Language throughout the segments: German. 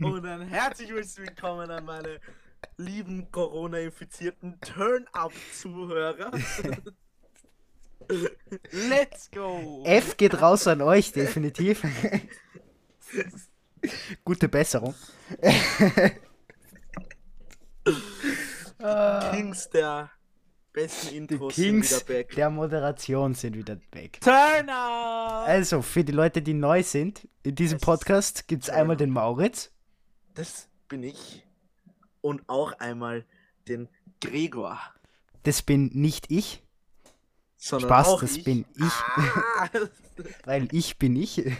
Und ein herzliches Willkommen an meine lieben Corona-infizierten Turn-Up-Zuhörer. Let's go! F geht raus an euch, definitiv. Gute Besserung. Kings der besten Die Intros Kings sind wieder back. der Moderation sind wieder weg. Turn up! Also, für die Leute, die neu sind, in diesem Podcast gibt es einmal den Mauritz. Das bin ich. Und auch einmal den Gregor. Das bin nicht ich, Sondern Spaß, auch das ich. bin ich. Ah, weil ich bin ich. ich.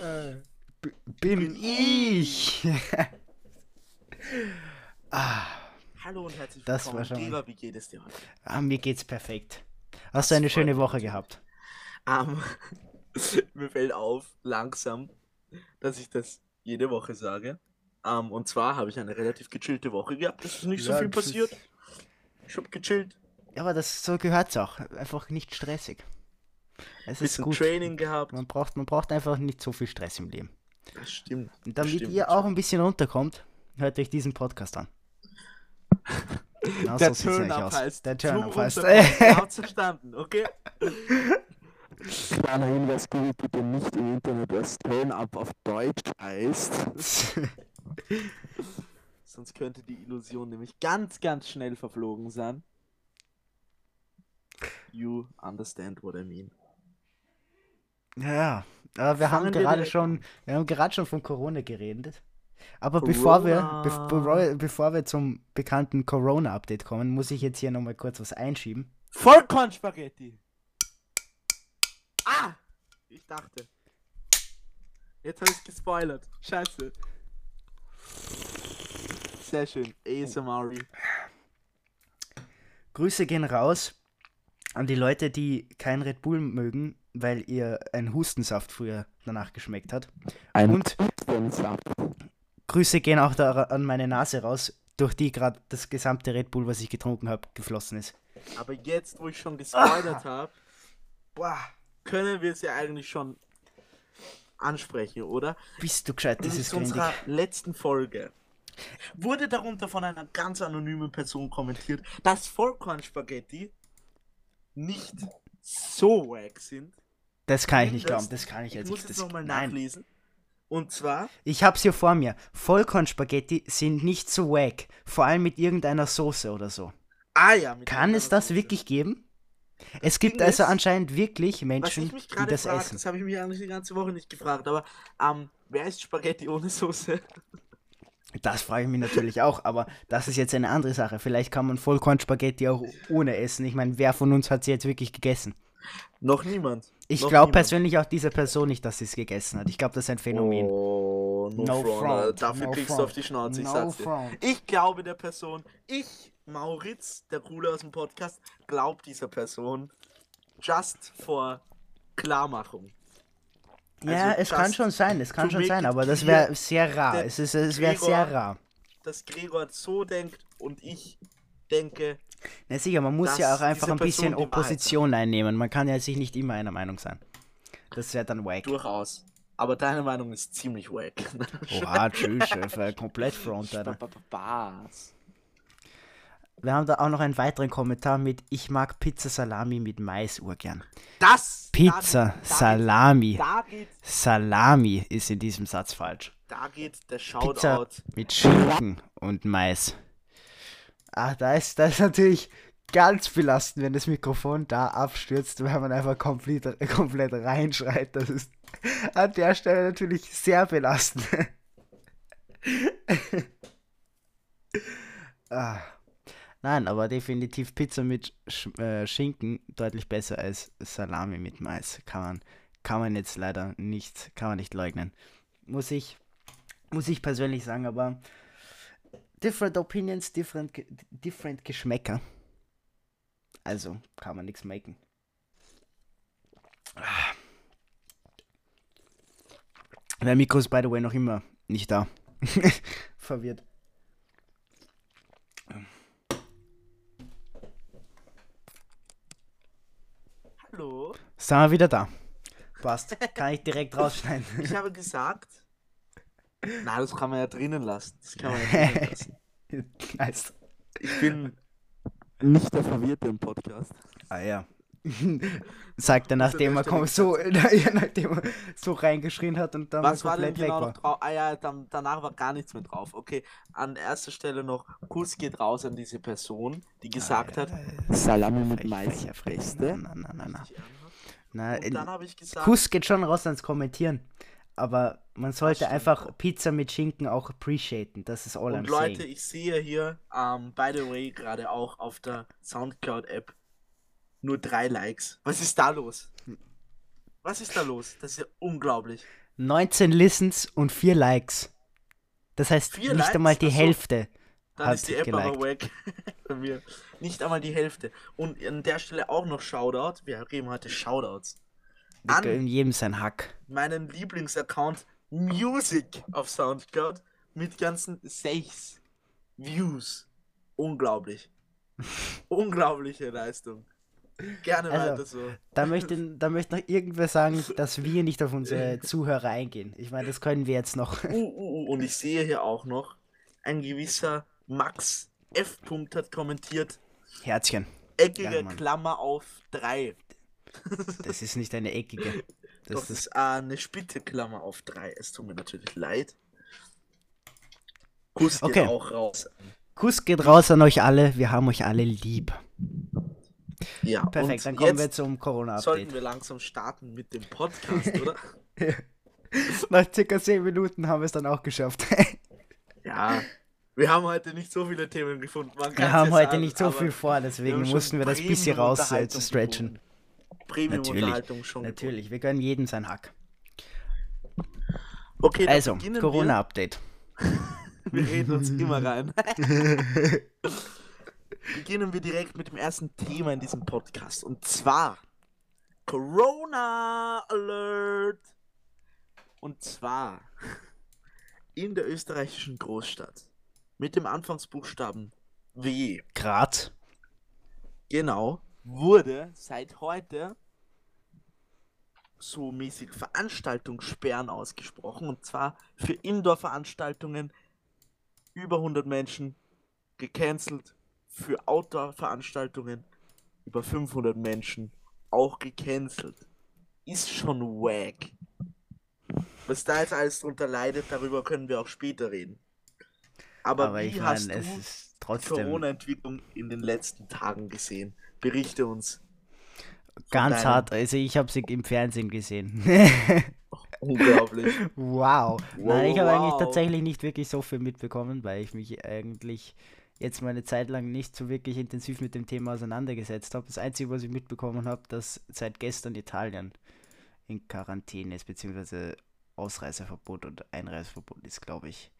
Bin, Bin ich. ah, Hallo und herzlich Das willkommen. war schon- Gregor, wie geht es dir heute? ah, mir geht's perfekt. Hast du eine schöne. Woche gehabt? Ähm, mir fällt auf, langsam, dass ich das jede Woche sage. Ähm, und zwar habe ich eine relativ gechillte Woche gehabt. Es ist nicht so Ja, viel das ist- passiert. Ich habe gechillt. Ja, aber das so gehört's auch. Einfach nicht stressig. Es ist gut. Training gehabt. Man braucht, man braucht einfach nicht so viel Stress im Leben. Das stimmt. Und damit stimmt, ihr auch ein bisschen runterkommt, hört euch diesen Podcast an. Genau Der so nämlich Turn-Up aus. heißt. Der Turn-Up heißt. Runterkommen. Ihr habt's verstanden, okay? Kleiner Hinweis, googelt bitte nicht im Internet, was Turn-Up auf Deutsch heißt. Sonst könnte die Illusion nämlich ganz, ganz schnell verflogen sein. You understand what I mean. ja, aber wir haben Fangen wir gerade direkt schon, wir haben gerade schon von Corona geredet. Aber bevor wir, be Corona. bevor- bevor wir zum bekannten Corona-Update kommen, muss ich jetzt hier nochmal kurz was einschieben. Vollkornspaghetti! Ah! Ich dachte. Jetzt habe ich gespoilert. Scheiße. Sehr schön. ASMR. Grüße gehen raus an die Leute, die kein Red Bull mögen, weil ihr ein Hustensaft früher danach geschmeckt hat. Ein Und Hustensaft. Grüße gehen auch da an meine Nase raus, durch die gerade das gesamte Red Bull, was ich getrunken habe, geflossen ist. Aber jetzt, wo ich schon gespoilert habe, können wir es ja eigentlich schon ansprechen, oder? Bist du gescheit, das In ist grindig. unserer letzten Folge wurde darunter von einer ganz anonymen Person kommentiert, dass Vollkornspaghetti nicht so wack sind. Das kann ich nicht Das- glauben, das kann ich Ich jetzt muss nicht. jetzt Das, nochmal nein, nachlesen. Und zwar, ich hab's hier vor mir. Vollkornspaghetti sind nicht so wack, vor allem mit irgendeiner Soße oder so. ah ja, mit Kann es das Soße. wirklich geben? Es gibt Ding also ist, anscheinend wirklich Menschen, ich die das frage, essen. das habe ich mich eigentlich die ganze Woche nicht gefragt, aber ähm, wer isst Spaghetti ohne Soße? Das frage ich mich natürlich auch, aber das ist jetzt eine andere Sache. Vielleicht kann man Vollkornspaghetti auch ohne essen. Ich meine, wer von uns hat sie jetzt wirklich gegessen? Noch niemand. Ich glaube persönlich auch dieser Person nicht, dass sie es gegessen hat. Ich glaube, das ist ein Phänomen. Oh, no, No front. front, Dafür no kriegst front. du auf die Schnauze, ich No sag's dir. front. Ich glaube der Person, ich, Mauritz, der Coole aus dem Podcast, glaub dieser Person. Just for Klarmachung. Ja, Also es kann schon sein, es kann schon sein, aber das wäre sehr rar. Es, ist, es wäre sehr rar. Dass Gregor so denkt und ich denke, Na sicher, man muss ja auch einfach ein bisschen Opposition einnehmen. Man kann ja sich nicht immer einer Meinung sein. Das wäre dann wack. durchaus. Aber deine Meinung ist ziemlich wack. Oha, tschüss, Chef, komplett front, Alter. Wir haben da auch noch einen weiteren Kommentar mit Ich mag Pizza Salami mit Mais urgern. Das! Pizza da, Salami. Da geht, Salami ist in diesem Satz falsch. da geht der Pizza Shoutout. mit Schinken und Mais. Ah, da ist das ist natürlich ganz belastend, wenn das Mikrofon da abstürzt, weil man einfach komplett, komplett reinschreit. Das ist an der Stelle natürlich sehr belastend. ah. Nein, aber definitiv Pizza mit Sch äh, Schinken deutlich besser als Salami mit Mais. Kann man, kann man jetzt leider nicht, kann man nicht leugnen. Muss ich, muss ich persönlich sagen, aber different opinions, different, different Geschmäcker. Also kann man nichts machen. Der Mikro ist by the way noch immer nicht da. Verwirrt. Hallo? Sind wir wieder da? Passt. Kann ich direkt rausschneiden. Ich habe gesagt, Na, das kann man ja drinnen lassen. Das kann man ja drinnen lassen. nice. Ich bin. Nicht der Verwirrte im Podcast. Ah ja. Sagt er, nachdem er komm, so, ja, nachdem er so reingeschrien hat und dann Was war denn komplett weg genau war. drauf? Ah ja, dann, danach war gar nichts mehr drauf. Okay, an erster Stelle noch Kuss geht raus an diese Person, die gesagt hat. Salami mit Mais. Beste. Na, na, na, na. Na Und dann habe ich gesagt, Kuss geht schon raus ans Kommentieren. Aber man sollte einfach. Pizza mit Schinken auch appreciaten. Das ist all und I'm Leute, saying. ich sehe hier, ähm, by the way, gerade auch auf der Soundcloud-App nur drei Likes. Was ist da los? Was ist da los? Das ist ja unglaublich. 19 Listens und 4 Likes. Das heißt Vier nicht Likes? einmal die Ach so. Hälfte Dann ist die App aber geliked. weg. Bei mir. Nicht einmal die Hälfte. Und an der Stelle auch noch Shoutout. Wir geben heute Shoutouts. An gönnen jedem sein Hack. meinen Lieblingsaccount Music auf Soundcloud mit ganzen 6 Views. Unglaublich. Unglaubliche Leistung. Gerne Also, weiter so. Da möchte, da möchte noch irgendwer sagen, dass wir nicht auf unsere Zuhörer eingehen. Ich meine, das können wir jetzt noch. Uh, uh, uh. Und ich sehe hier auch noch, ein gewisser Max F. Punkt hat kommentiert, Herzchen. eckige Ja. Klammer auf 3. Das ist nicht eine eckige. Das das ist äh, eine spitte Klammer auf 3. Es tut mir natürlich leid. Kuss geht Okay. auch raus. Kuss geht raus an euch alle. Wir haben euch alle lieb. Ja, Perfekt, dann kommen wir zum sollten Corona-Update. wir langsam starten mit dem Podcast, oder? Nach circa 10 Minuten haben wir es dann auch geschafft. ja. Wir haben heute nicht so viele Themen gefunden. Wir haben heute sagen, nicht so viel vor, wir deswegen schon mussten wir das bisschen raus äh, stretchen. gefunden. Premium-Unterhaltung schon. gefunden. Natürlich, wir gönnen jedem sein Hack. Okay, Also, Corona-Update. Wir, wir reden uns immer rein. beginnen wir direkt mit dem ersten Thema in diesem Podcast. Und zwar Corona Alert. Und zwar in der österreichischen Großstadt mit dem Anfangsbuchstaben W. Graz. Genau, wurde seit heute so mäßig Veranstaltungssperren ausgesprochen. Und zwar für Indoor-Veranstaltungen über 100 Menschen gecancelt. Für Outdoor-Veranstaltungen über 500 Menschen auch gecancelt. Ist schon wack. Was da jetzt alles drunter leidet, darüber können wir auch später reden. Aber, Aber wie ich hast meine, du es ist die trotzdem Corona-Entwicklung in den letzten Tagen gesehen? Berichte uns. ganz deinem- hart. Also ich habe sie im Fernsehen gesehen. Unglaublich. wow. Wow, Nein, ich habe eigentlich wow. tatsächlich nicht wirklich so viel mitbekommen, weil ich mich eigentlich jetzt meine Zeit lang nicht so wirklich intensiv mit dem Thema auseinandergesetzt habe. Das Einzige, was ich mitbekommen habe, dass seit gestern Italien in Quarantäne ist, beziehungsweise Ausreiseverbot und Einreiseverbot ist, glaube ich,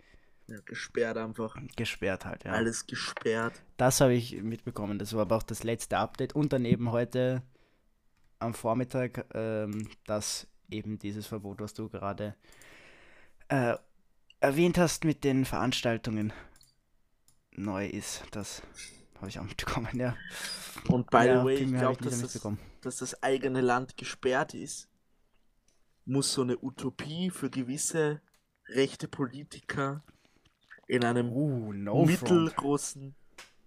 Ja, gesperrt einfach. gesperrt halt. Ja. Alles gesperrt. Das habe ich mitbekommen. Das war aber auch das letzte Update. Und dann eben heute am Vormittag, ähm, dass eben dieses Verbot, was du gerade äh, erwähnt hast mit den Veranstaltungen, neu ist. Das habe ich auch mitbekommen, ja. Und by ja, the way, ich glaube, dass, das- dass das eigene Land gesperrt ist, muss so eine Utopie für gewisse rechte Politiker in einem Uh, no mittelgroßen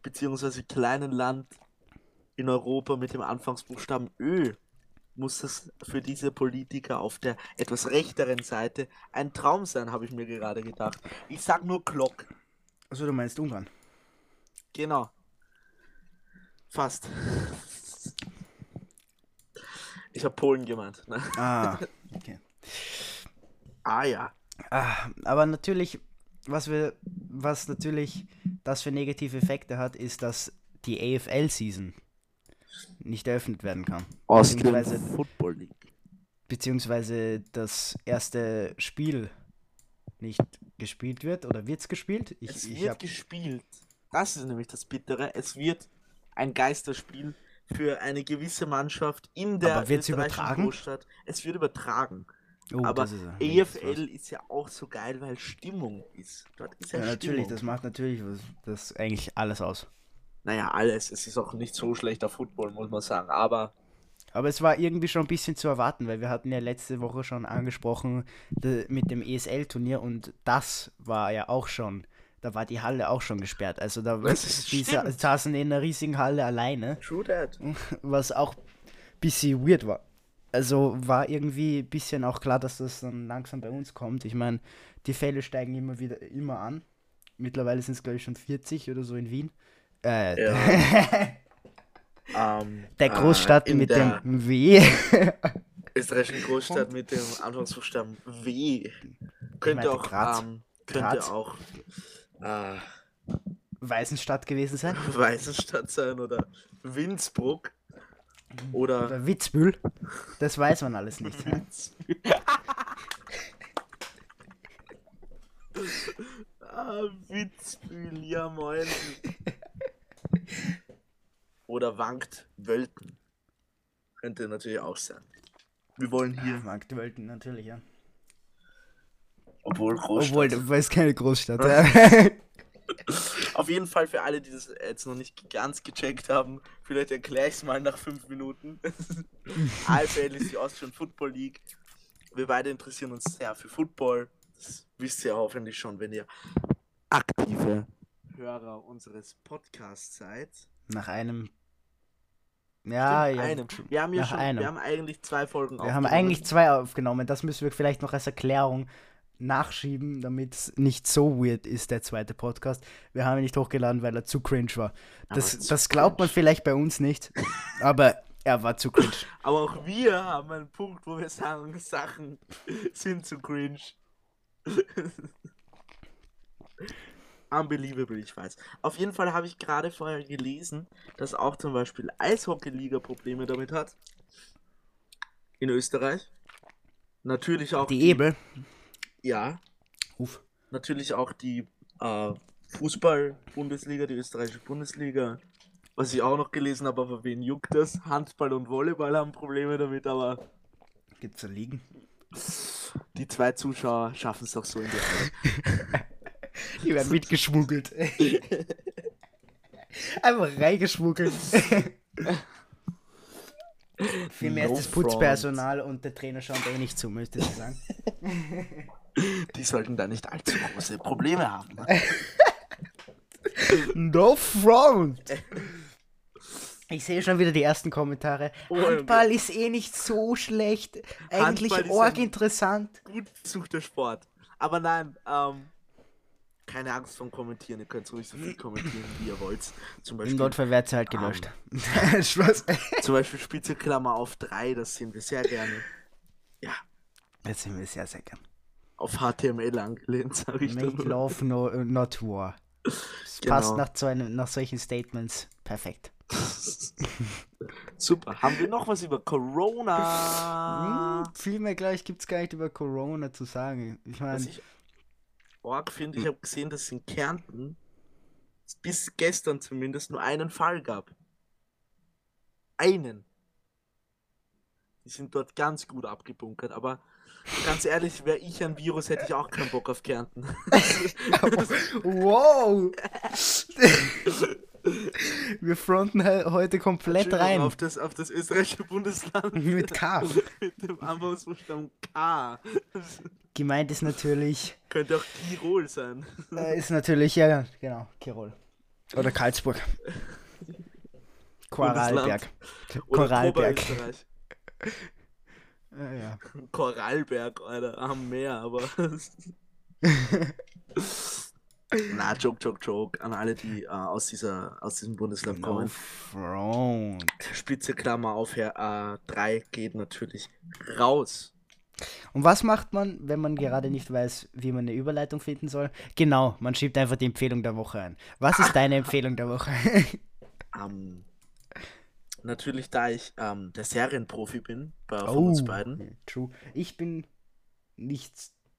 beziehungsweise kleinen Land in Europa mit dem Anfangsbuchstaben Ö muss das für diese Politiker auf der etwas rechteren Seite ein Traum sein, habe ich mir gerade gedacht. Ich sag nur Glock. Also du meinst Ungarn? Genau. Fast. Ich habe Polen gemeint. Ne? Ah, okay. Ah ja. Ah, aber natürlich, was wir, was natürlich das für negative Effekte hat, ist, dass die AFL-Season nicht eröffnet werden kann. Austrian Beziehungsweise, Football League. beziehungsweise das erste Spiel nicht gespielt wird oder wird's gespielt? Ich, Es ich wird hab, gespielt. Das ist nämlich das Bittere. Es wird ein Geisterspiel für eine gewisse Mannschaft in der Aber wird's übertragen? Großstadt. Es wird übertragen. Oh, Aber ist EFL ist ja auch so geil, weil Stimmung ist. Dort ist ja. Ja, natürlich, Stimmung. das macht natürlich was, das eigentlich alles aus. Naja, alles. Es ist auch nicht so schlechter Football, muss man sagen. Aber Aber es war irgendwie schon ein bisschen zu erwarten, weil wir hatten ja letzte Woche schon angesprochen de, mit dem ESL-Turnier und das war ja auch schon, da war die Halle auch schon gesperrt. Also da die saßen in einer riesigen Halle alleine, True that. was auch ein bisschen weird war. Also war irgendwie ein bisschen auch klar, dass das dann langsam bei uns kommt. Ich meine, die Fälle steigen immer wieder immer an. Mittlerweile sind es, glaube ich, schon 40 oder so in Wien. Äh, Ähm, der Großstadt äh, in mit der dem W. österreichischen Großstadt mit dem Anfangsbuchstaben W. Könnte auch, Graz. ähm, könnte Graz. auch äh, Weißenstadt gewesen sein. Weißenstadt sein oder Windsbruck oder, Oder Witzbühl. Das weiß man alles nicht. ne? ah, Witzbühl, ja moin. oder Wankt Wölten. Könnte natürlich auch sein. Wir wollen hier, Marktwölten, natürlich, ja. obwohl Großstadt. Obwohl, das ist keine Großstadt. ja. Auf jeden Fall für alle, die das jetzt noch nicht ganz gecheckt haben, vielleicht erkläre ich es mal nach fünf Minuten. AFL ist die Austrian Football League. Wir beide interessieren uns sehr für Football. Das wisst ihr hoffentlich schon, wenn ihr Aktive. Hörer unseres Podcasts seid. Nach einem. Ja, ja. einem. Wir haben ja schon, einem. wir haben eigentlich zwei Folgen Wir haben eigentlich zwei aufgenommen. Das müssen wir vielleicht noch als Erklärung nachschieben, damit es nicht so weird ist, der zweite Podcast. Wir haben ihn nicht hochgeladen, weil er zu cringe war. Das, das glaubt man vielleicht bei uns nicht, aber er war zu cringe. Aber auch wir haben einen Punkt, wo wir sagen, Sachen sind zu cringe. Unbelievable, ich weiß. Auf jeden Fall habe ich gerade vorher gelesen, dass auch zum Beispiel Eishockey-Liga Probleme damit hat. In Österreich. Natürlich auch Die Ebel. Ja, Uff. natürlich auch die äh, Fußball-Bundesliga, die österreichische Bundesliga. Was ich auch noch gelesen habe, aber wen juckt das? Handball und Volleyball haben Probleme damit, aber Gibt's da liegen? die zwei Zuschauer schaffen es doch so in die Halle. Die werden mitgeschmuggelt. Einfach reingeschmuggelt. Vielmehr No ist das Putzpersonal und der Trainer schauen eh nicht zu, möchte ich sagen. Die sollten da nicht allzu große Probleme haben. No front! Ich sehe schon wieder die ersten Kommentare. Oh, Handball ist eh nicht so schlecht. Eigentlich org interessant. Gut besuchter Sport. Aber nein, ähm, keine Angst vom Kommentieren. Ihr könnt ruhig so viel kommentieren, wie ihr wollt. Zum Im Beispiel, Notfall wird sie halt gelöscht. Spaß. zum Beispiel Spitzelklammer auf 3, das sehen wir sehr gerne. Ja, Jetzt sind wir sehr, sehr gern. Auf HTML angelehnt, sage ich Make love, no, not war. Das Genau. passt nach, so einem, nach solchen Statements perfekt. Super. Haben wir noch was über Corona? Hm, viel mehr gleich gibt es gar nicht über Corona zu sagen. Ich meine, ich arg finde, ich habe gesehen, dass es in Kärnten bis gestern zumindest nur einen Fall gab. Einen. Die sind dort ganz gut abgebunkert, aber ganz ehrlich, wäre ich ein Virus, hätte ich auch keinen Bock auf Kärnten. wow! Wir fronten he- heute komplett rein. Auf das, auf das österreichische Bundesland. Mit K. Mit dem Anfangsbuchstaben K. Gemeint ist natürlich, Könnte auch Tirol sein. äh, ist natürlich, ja, genau, Tirol. Oder Karlsburg. Koralberg. Koralberg. Ja, ja. Koralberg, Alter, am Meer, aber. Na, Joke, Joke, Joke. An alle, die äh, aus, dieser, aus diesem Bundesland No kommen. front. Spitze Klammer auf, Herr äh, 3 geht natürlich raus. Und was macht man, wenn man gerade nicht weiß, wie man eine Überleitung finden soll? Genau, man schiebt einfach die Empfehlung der Woche ein. Was ist deine Empfehlung der Woche? Natürlich, da ich ähm, der Serienprofi bin, bei von Oh. uns beiden. True. Ich bin nicht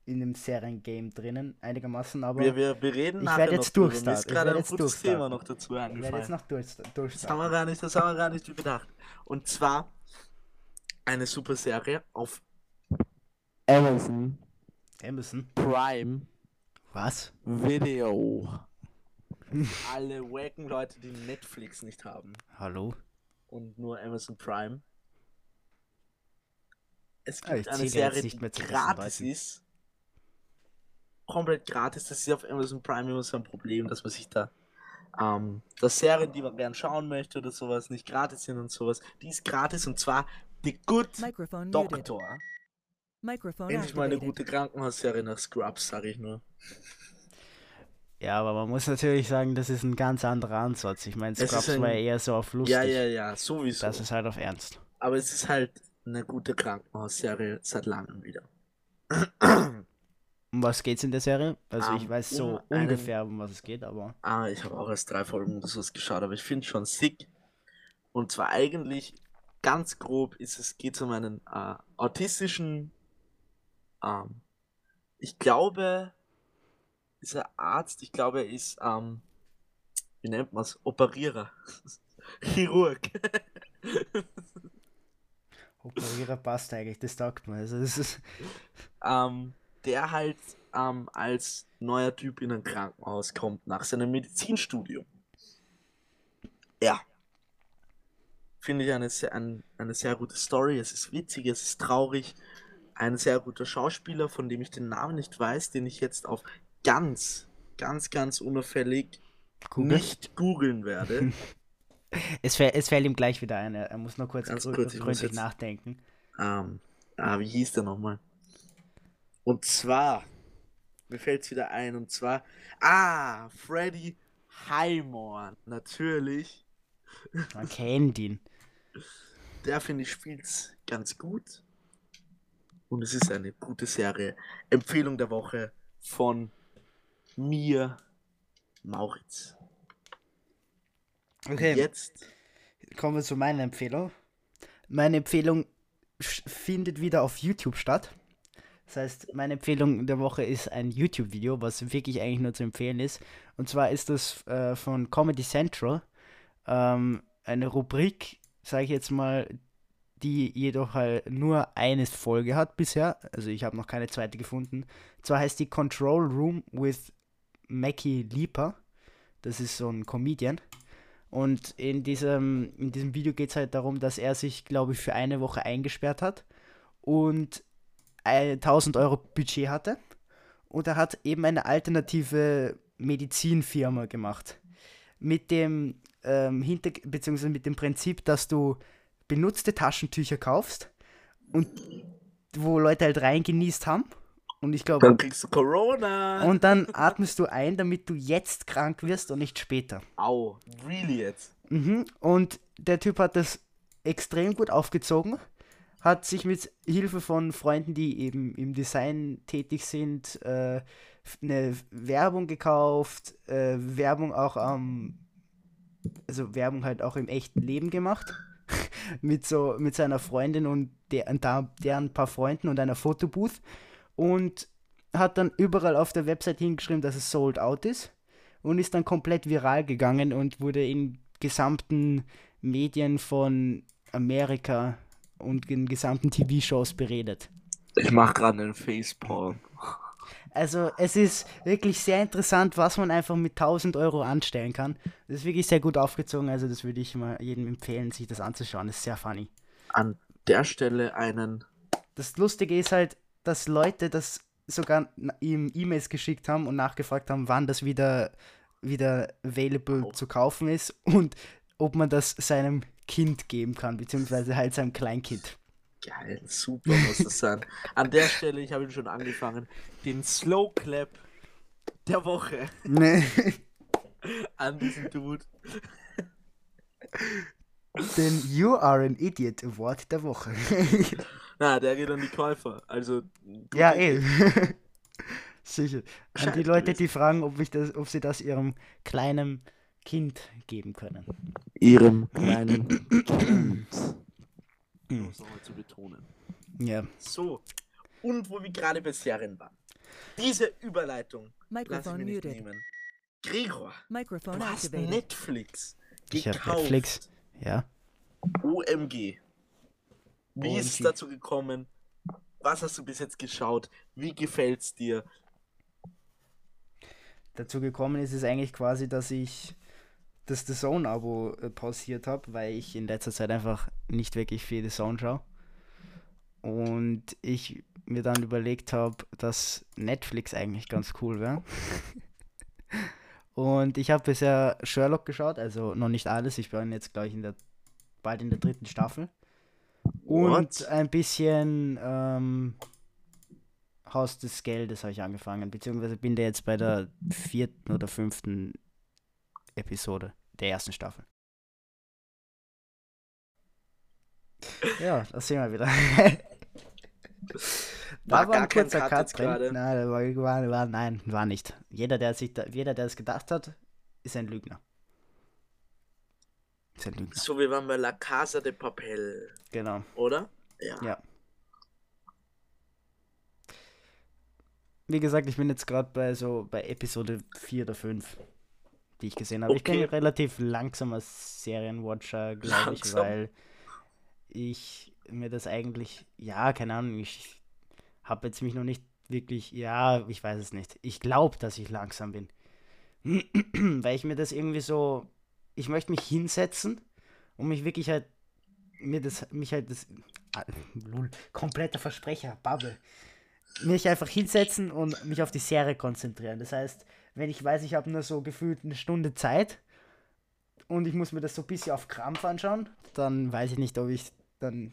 in dem Seriengame drinnen, einigermaßen, aber Wir, wir, wir reden Ich nachher werd noch jetzt drüber. Mir durchstarten. ist gerade ein gutes durchstarten. Thema noch dazu ich werde jetzt noch durch, Das haben wir durchstarten. gar nicht, das haben wir gar nicht überdacht. Und zwar eine super Serie auf Amazon Amazon. Prime Was? Video. alle wacken Leute, die Netflix nicht haben Hallo? Und nur Amazon Prime. es Ah, ich gibt eine Serie, nicht die gratis ist. Komplett gratis. Das ist auf Amazon Prime immer so ein Problem, dass man sich da. Ähm, dass Serien, die man gern schauen möchte oder sowas, nicht gratis sind und sowas. Die ist gratis und zwar The Good Microphone. Doctor. Endlich mal eine gute Krankenhausserie nach Scrubs, sage ich nur. Ja, aber man muss natürlich sagen, das ist ein ganz anderer Ansatz. Ich meine, Scrubs ein- war ja eher so auf lustig. Ja, ja, ja, sowieso. Das ist halt auf Ernst. Aber es ist halt eine gute Krankenhausserie seit langem wieder. Um was geht's in der Serie? Also ich Ähm, weiß so um einen- ungefähr, um was es geht, aber Ah, ich habe auch erst drei Folgen oder sowas geschaut, aber ich finde schon sick. Und zwar eigentlich ganz grob ist es, geht um einen äh, autistischen, ähm, ich glaube, ist er Arzt, ich glaube, er ist, ähm, wie nennt man es, Operierer, Chirurg. Operierer passt eigentlich, das taugt mir. Also das ist, ähm, der halt ähm, als neuer Typ in ein Krankenhaus kommt nach seinem Medizinstudium. Ja. Finde ich eine sehr, ein, eine sehr gute Story. Es ist witzig, es ist traurig. Ein sehr guter Schauspieler, von dem ich den Namen nicht weiß, den ich jetzt auf ganz, ganz, ganz unauffällig Google. nicht googeln werde. es, fäll, es fällt ihm gleich wieder ein. Er, muss nur kurz, Ganz kurz, gründlich jetzt- nachdenken. Ähm, ah, wie hieß der nochmal? Und zwar, mir fällt es wieder ein, und zwar, ah, Freddy Highmore, natürlich. Man kennt ihn. Der, finde ich, spielt's ganz gut. Und es ist eine gute Serie. Empfehlung der Woche von mir, Mauritz. Und Okay, Jetzt, kommen wir zu meiner Empfehlung. Meine Empfehlung findet wieder auf YouTube statt. Das heißt, meine Empfehlung der Woche ist ein YouTube-Video, was wirklich eigentlich nur zu empfehlen ist. Und zwar ist das äh, von Comedy Central. Ähm, eine Rubrik, sage ich jetzt mal, die jedoch halt nur eine Folge hat bisher. Also ich habe noch keine zweite gefunden. Zwar heißt die Control Room with Mackie Leaper. Das ist so ein Comedian. Und in diesem, in diesem Video geht es halt darum, dass er sich, glaube ich, für eine Woche eingesperrt hat und 1000 Euro Budget hatte. Und er hat eben eine alternative Medizinfirma gemacht. Mit dem ähm, Hinter beziehungsweise mit dem Prinzip, dass du benutzte Taschentücher kaufst und wo Leute halt reingenießt haben. Und ich glaube, dann kriegst du Corona. und dann atmest du ein, damit du jetzt krank wirst und nicht später. Au, really jetzt? Mhm. Und der Typ hat das extrem gut aufgezogen, hat sich mit Hilfe von Freunden, die eben im Design tätig sind, äh, eine Werbung gekauft, äh, Werbung auch am, also Werbung halt auch im echten Leben gemacht. mit so, mit seiner Freundin und der, und da, deren paar Freunden und einer Fotobooth. Und hat dann überall auf der Website hingeschrieben, dass es sold out ist und ist dann komplett viral gegangen und wurde in gesamten Medien von Amerika und in gesamten TV-Shows beredet. Ich mach gerade einen Facepalm. Also es ist wirklich sehr interessant, was man einfach mit 1000 Euro anstellen kann. Das ist wirklich sehr gut aufgezogen, also das würde ich mal jedem empfehlen, sich das anzuschauen. Das ist sehr funny. An der Stelle einen Das Lustige ist halt, dass Leute das sogar ihm E-Mails geschickt haben und nachgefragt haben, wann das wieder, wieder available Wow. zu kaufen ist und ob man das seinem Kind geben kann, beziehungsweise halt seinem Kleinkind. Geil, super muss das sein. An der Stelle, ich habe ihn schon angefangen, den Slow Clap der Woche Ne, an diesen Dude. Den You Are an Idiot Award der Woche. Na, der geht an die Käufer. Also, ja, eh. Sicher. An die Leute, die fragen, ob, ich das, ob sie das ihrem kleinen Kind geben können. Ihrem kleinen Kind. Um es nochmal zu betonen. Ja. So, und wo wir gerade bei Serien waren. Diese Überleitung lass ich Microphone mir nicht muted. nehmen. Gregor, Microphone du hast activated. Netflix Ich hab gekauft. Netflix. Ja. OMG. Wie ist es dazu gekommen? Was hast du bis jetzt geschaut? Wie gefällt's dir? Dazu gekommen ist es eigentlich quasi, dass ich das The Zone-Abo äh, pausiert habe, weil ich in letzter Zeit einfach nicht wirklich viel The Zone schaue. und ich mir dann überlegt habe, dass Netflix eigentlich ganz cool wäre. und ich habe bisher Sherlock geschaut, also noch nicht alles. Ich bin jetzt, glaube ich, in der, bald in der dritten Staffel. Und What? ein bisschen ähm, Haus des Geldes habe ich angefangen, beziehungsweise bin da jetzt bei der vierten oder fünften Episode der ersten Staffel. Ja, das sehen wir wieder. War Da gar kein kurzer Cut drin. gerade. Nein, war, war, war, nein, war nicht. Jeder, der sich da, jeder, der es gedacht hat, ist ein Lügner. Ist ein Lügner. So wie waren bei La Casa de Papel, Genau. oder? Ja. Ja. Wie gesagt, ich bin jetzt gerade bei so bei Episode 4 oder 5, die ich gesehen habe. Ich bin Okay. ein relativ langsamer Serienwatcher, glaube ich, weil ich mir das eigentlich, ja, keine Ahnung, ich habe jetzt mich noch nicht wirklich, ja, ich weiß es nicht. Ich glaube, dass ich langsam bin. weil ich mir das irgendwie so, ich möchte mich hinsetzen und mich wirklich halt, mir das, mich halt das, ah, lul, kompletter Versprecher, Bubble. Mich einfach hinsetzen und mich auf die Serie konzentrieren. Das heißt, wenn ich weiß, ich habe nur so gefühlt eine Stunde Zeit und ich muss mir das so ein bisschen auf Krampf anschauen, dann weiß ich nicht, ob ich, dann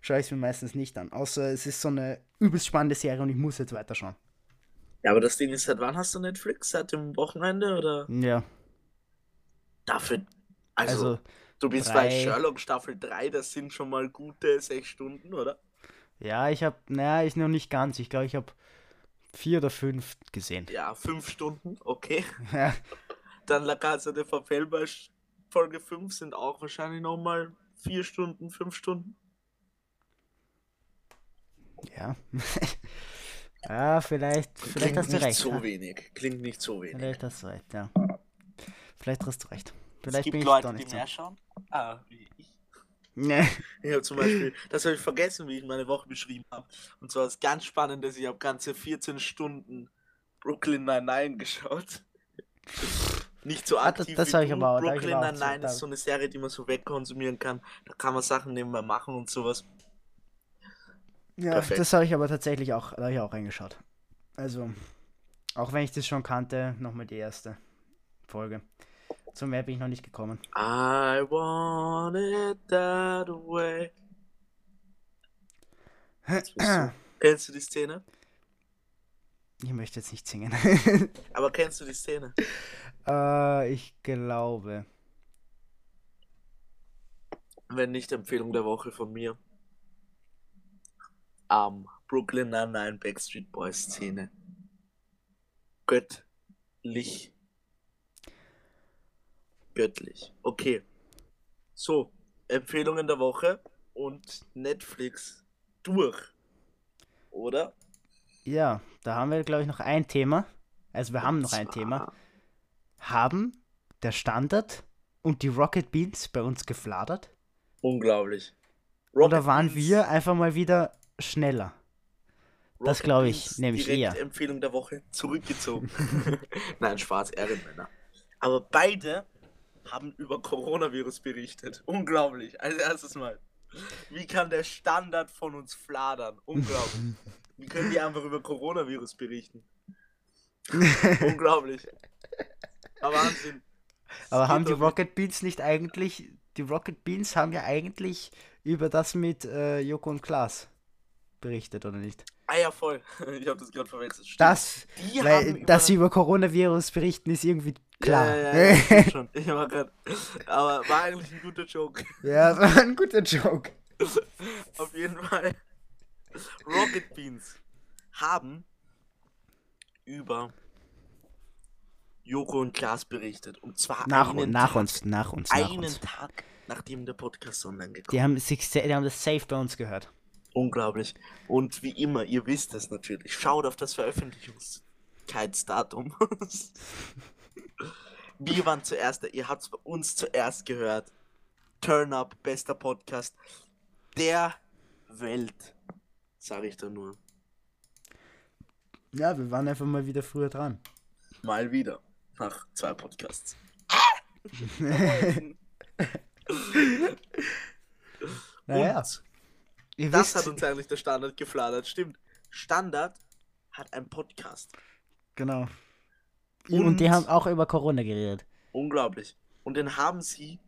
schaue ich es mir meistens nicht an. Außer es ist so eine übelst spannende Serie und ich muss jetzt weiterschauen. Ja, aber das Ding ist, seit wann hast du Netflix? Seit dem Wochenende oder? Ja, Dafür, also, also, du bist bei drei- Sherlock Staffel 3, das sind schon mal gute sechs Stunden, oder? ja, ich habe, naja, ich noch nicht ganz. Ich glaube, ich habe vier oder fünf gesehen. Ja, fünf Stunden, okay. Ja, Dann La Casa de Papel bei Folge 5 sind auch wahrscheinlich nochmal vier Stunden, fünf Stunden. ja. ja, vielleicht, vielleicht Klingt hast du nicht recht. so ja. wenig. Klingt nicht so wenig. Vielleicht hast du recht, ja. Vielleicht hast du recht. es Vielleicht gibt bin ich Leute, doch die nicht so. mehr schauen. Ah, wie ich. Nee. Ich habe zum Beispiel, das habe ich vergessen, wie ich meine Woche beschrieben habe. Und zwar ist ganz spannend, dass ich habe ganze 14 Stunden Brooklyn Nine-Nine geschaut. Nicht so Ah, das- aktiv das wie ich aber auch- ich Brooklyn Nine-Nine ist so eine Serie, die man so wegkonsumieren kann. Da kann man Sachen nebenbei machen und sowas. Ja, Perfekt. das habe ich aber tatsächlich auch, da ich auch reingeschaut. Also, auch wenn ich das schon kannte, nochmal die erste Folge. Zum mehr bin ich noch nicht gekommen. I want it that way. Kennst du die Szene? Ich möchte jetzt nicht singen. Aber kennst du die Szene? äh, ich glaube. Wenn nicht Empfehlung der Woche von mir. Am Brooklyn Nine-Nine Backstreet Boys Szene. Göttlich. Göttlich. Okay. So, Empfehlungen der Woche und Netflix durch. Oder? Ja, da haben wir, glaube ich, noch ein Thema. Also, wir haben noch ein Thema. Haben der Standard und die Rocket Beans bei uns gefladert? Unglaublich. Oder Rocket waren Beans- wir einfach mal wieder schneller? Das Rocket glaub ich Beans nämlich eher. Empfehlung der Woche zurückgezogen. Nein, Spaß, Ehrenmänner. Aber beide haben über Coronavirus berichtet. Unglaublich. Als erstes Mal. Wie kann der Standard von uns fladern? Unglaublich. Wie können die einfach über Coronavirus berichten? Unglaublich. Aber Wahnsinn. Aber haben die. Rocket Beans nicht eigentlich, die Rocket Beans haben ja eigentlich über das mit äh, Joko und Klaas berichtet, oder nicht? Ah ja, voll. Ich habe das gerade verwechselt. Stimmt. Das, Die weil, über- dass sie über Coronavirus berichten, ist irgendwie klar. Ja, ja, ja, schon. Ich war grad, aber war eigentlich ein guter Joke. Ja, war ein guter Joke. Auf jeden Fall. Rocket Beans haben über Joko und Klaas berichtet. Und zwar Nach, einen nach Tag, uns, nach uns, nach Einen uns. Tag, nachdem der Podcast online gekommen Die haben, sich, sa- die haben das safe bei uns gehört. Unglaublich. Und wie immer, ihr wisst es natürlich. Schaut auf das Veröffentlichungskeitsdatum. Wir waren zuerst, ihr habt es bei uns zuerst gehört. Turn Up, bester Podcast der Welt. Sage ich da nur. Ja, wir waren einfach mal wieder früher dran. Mal wieder. Nach zwei Podcasts. Naja, Und Ihr Das wisst, hat uns eigentlich der Standard gefladert. Stimmt. Standard hat einen Podcast. genau. Und, Und- die haben auch über Corona geredet. Unglaublich. Und den haben sie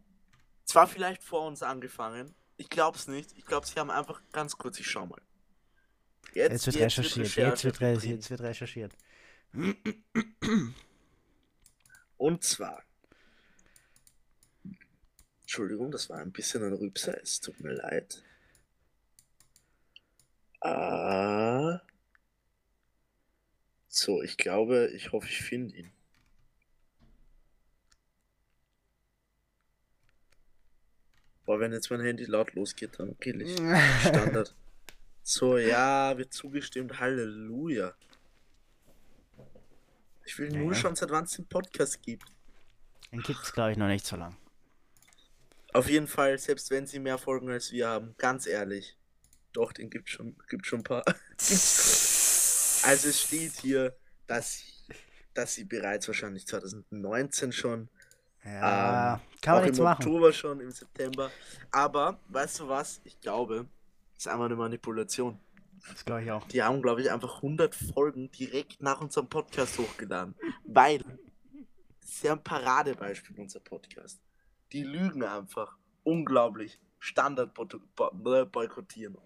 zwar vielleicht vor uns angefangen. Ich glaub's nicht. Ich glaube, sie haben einfach ganz kurz, ich schau mal. Jetzt, wird recherchiert. Jetzt wird, re jetzt wird recherchiert. Und zwar. Entschuldigung, das war ein bisschen ein Rübser, es tut mir leid. Ah. So, ich glaube, ich hoffe, ich finde ihn. Boah, wenn jetzt mein Handy laut losgeht, dann kill ich. Standard. So, ja, wird zugestimmt. Halleluja. Ich will nur Ja. schon, seit wann es den Podcast gibt. Den gibt es, glaube ich, noch nicht so lang. Auf jeden Fall, selbst wenn sie mehr Folgen als wir haben, ganz ehrlich. Doch, den gibt schon, gibt schon ein paar. also es steht hier, dass, dass sie bereits wahrscheinlich 2019 schon, Ja, Ähm, kann man auch nichts im machen. Oktober schon, im September. Aber, weißt du was? Ich glaube, das ist einfach eine Manipulation. Das glaube ich auch. Die haben, glaube ich, einfach 100 Folgen direkt nach unserem Podcast hochgeladen. Weil, das ist ja ein Paradebeispiel, unser Podcast. Die lügen einfach. Unglaublich. Standard boykottieren.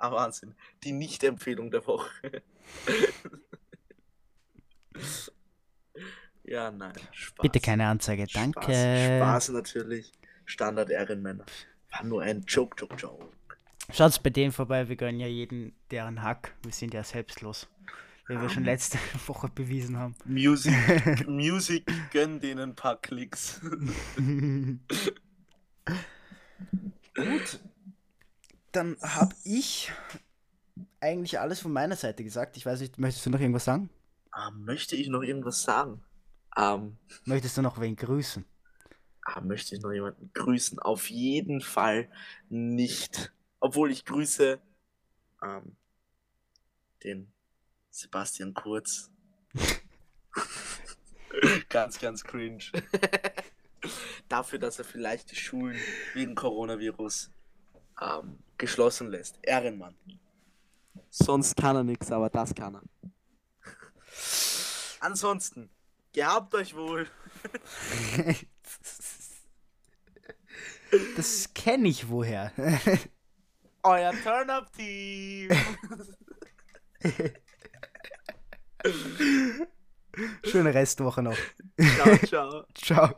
Ah, Wahnsinn. Die Nicht-Empfehlung der Woche. ja, nein. Spaß. Bitte keine Anzeige, Spaß. danke. Spaß natürlich. Standard Ehrenmänner. War nur ein Joke, Joke, Joke. Schaut's bei denen vorbei, wir gönnen ja jeden deren Hack. Wir sind ja selbstlos. Wie wir schon letzte Woche bewiesen haben. Music, Music, gönn denen ein paar Klicks. Gut. Dann habe ich eigentlich alles von meiner Seite gesagt. Ich weiß nicht, möchtest du noch irgendwas sagen? Ähm, möchte ich noch irgendwas sagen? Ähm, Möchtest du noch wen grüßen? ah, möchte ich noch jemanden grüßen? Auf jeden Fall nicht. Obwohl ich grüße ähm, den Sebastian Kurz. ganz, ganz cringe. Dafür, dass er vielleicht die Schulen wegen Coronavirus ähm, geschlossen lässt. Ehrenmann. Sonst kann er nichts, aber das kann er. Ansonsten, gehabt euch wohl. Das kenne ich woher. Euer Turn-Up-Team. Schöne Restwoche noch. ciao, ciao. Ciao.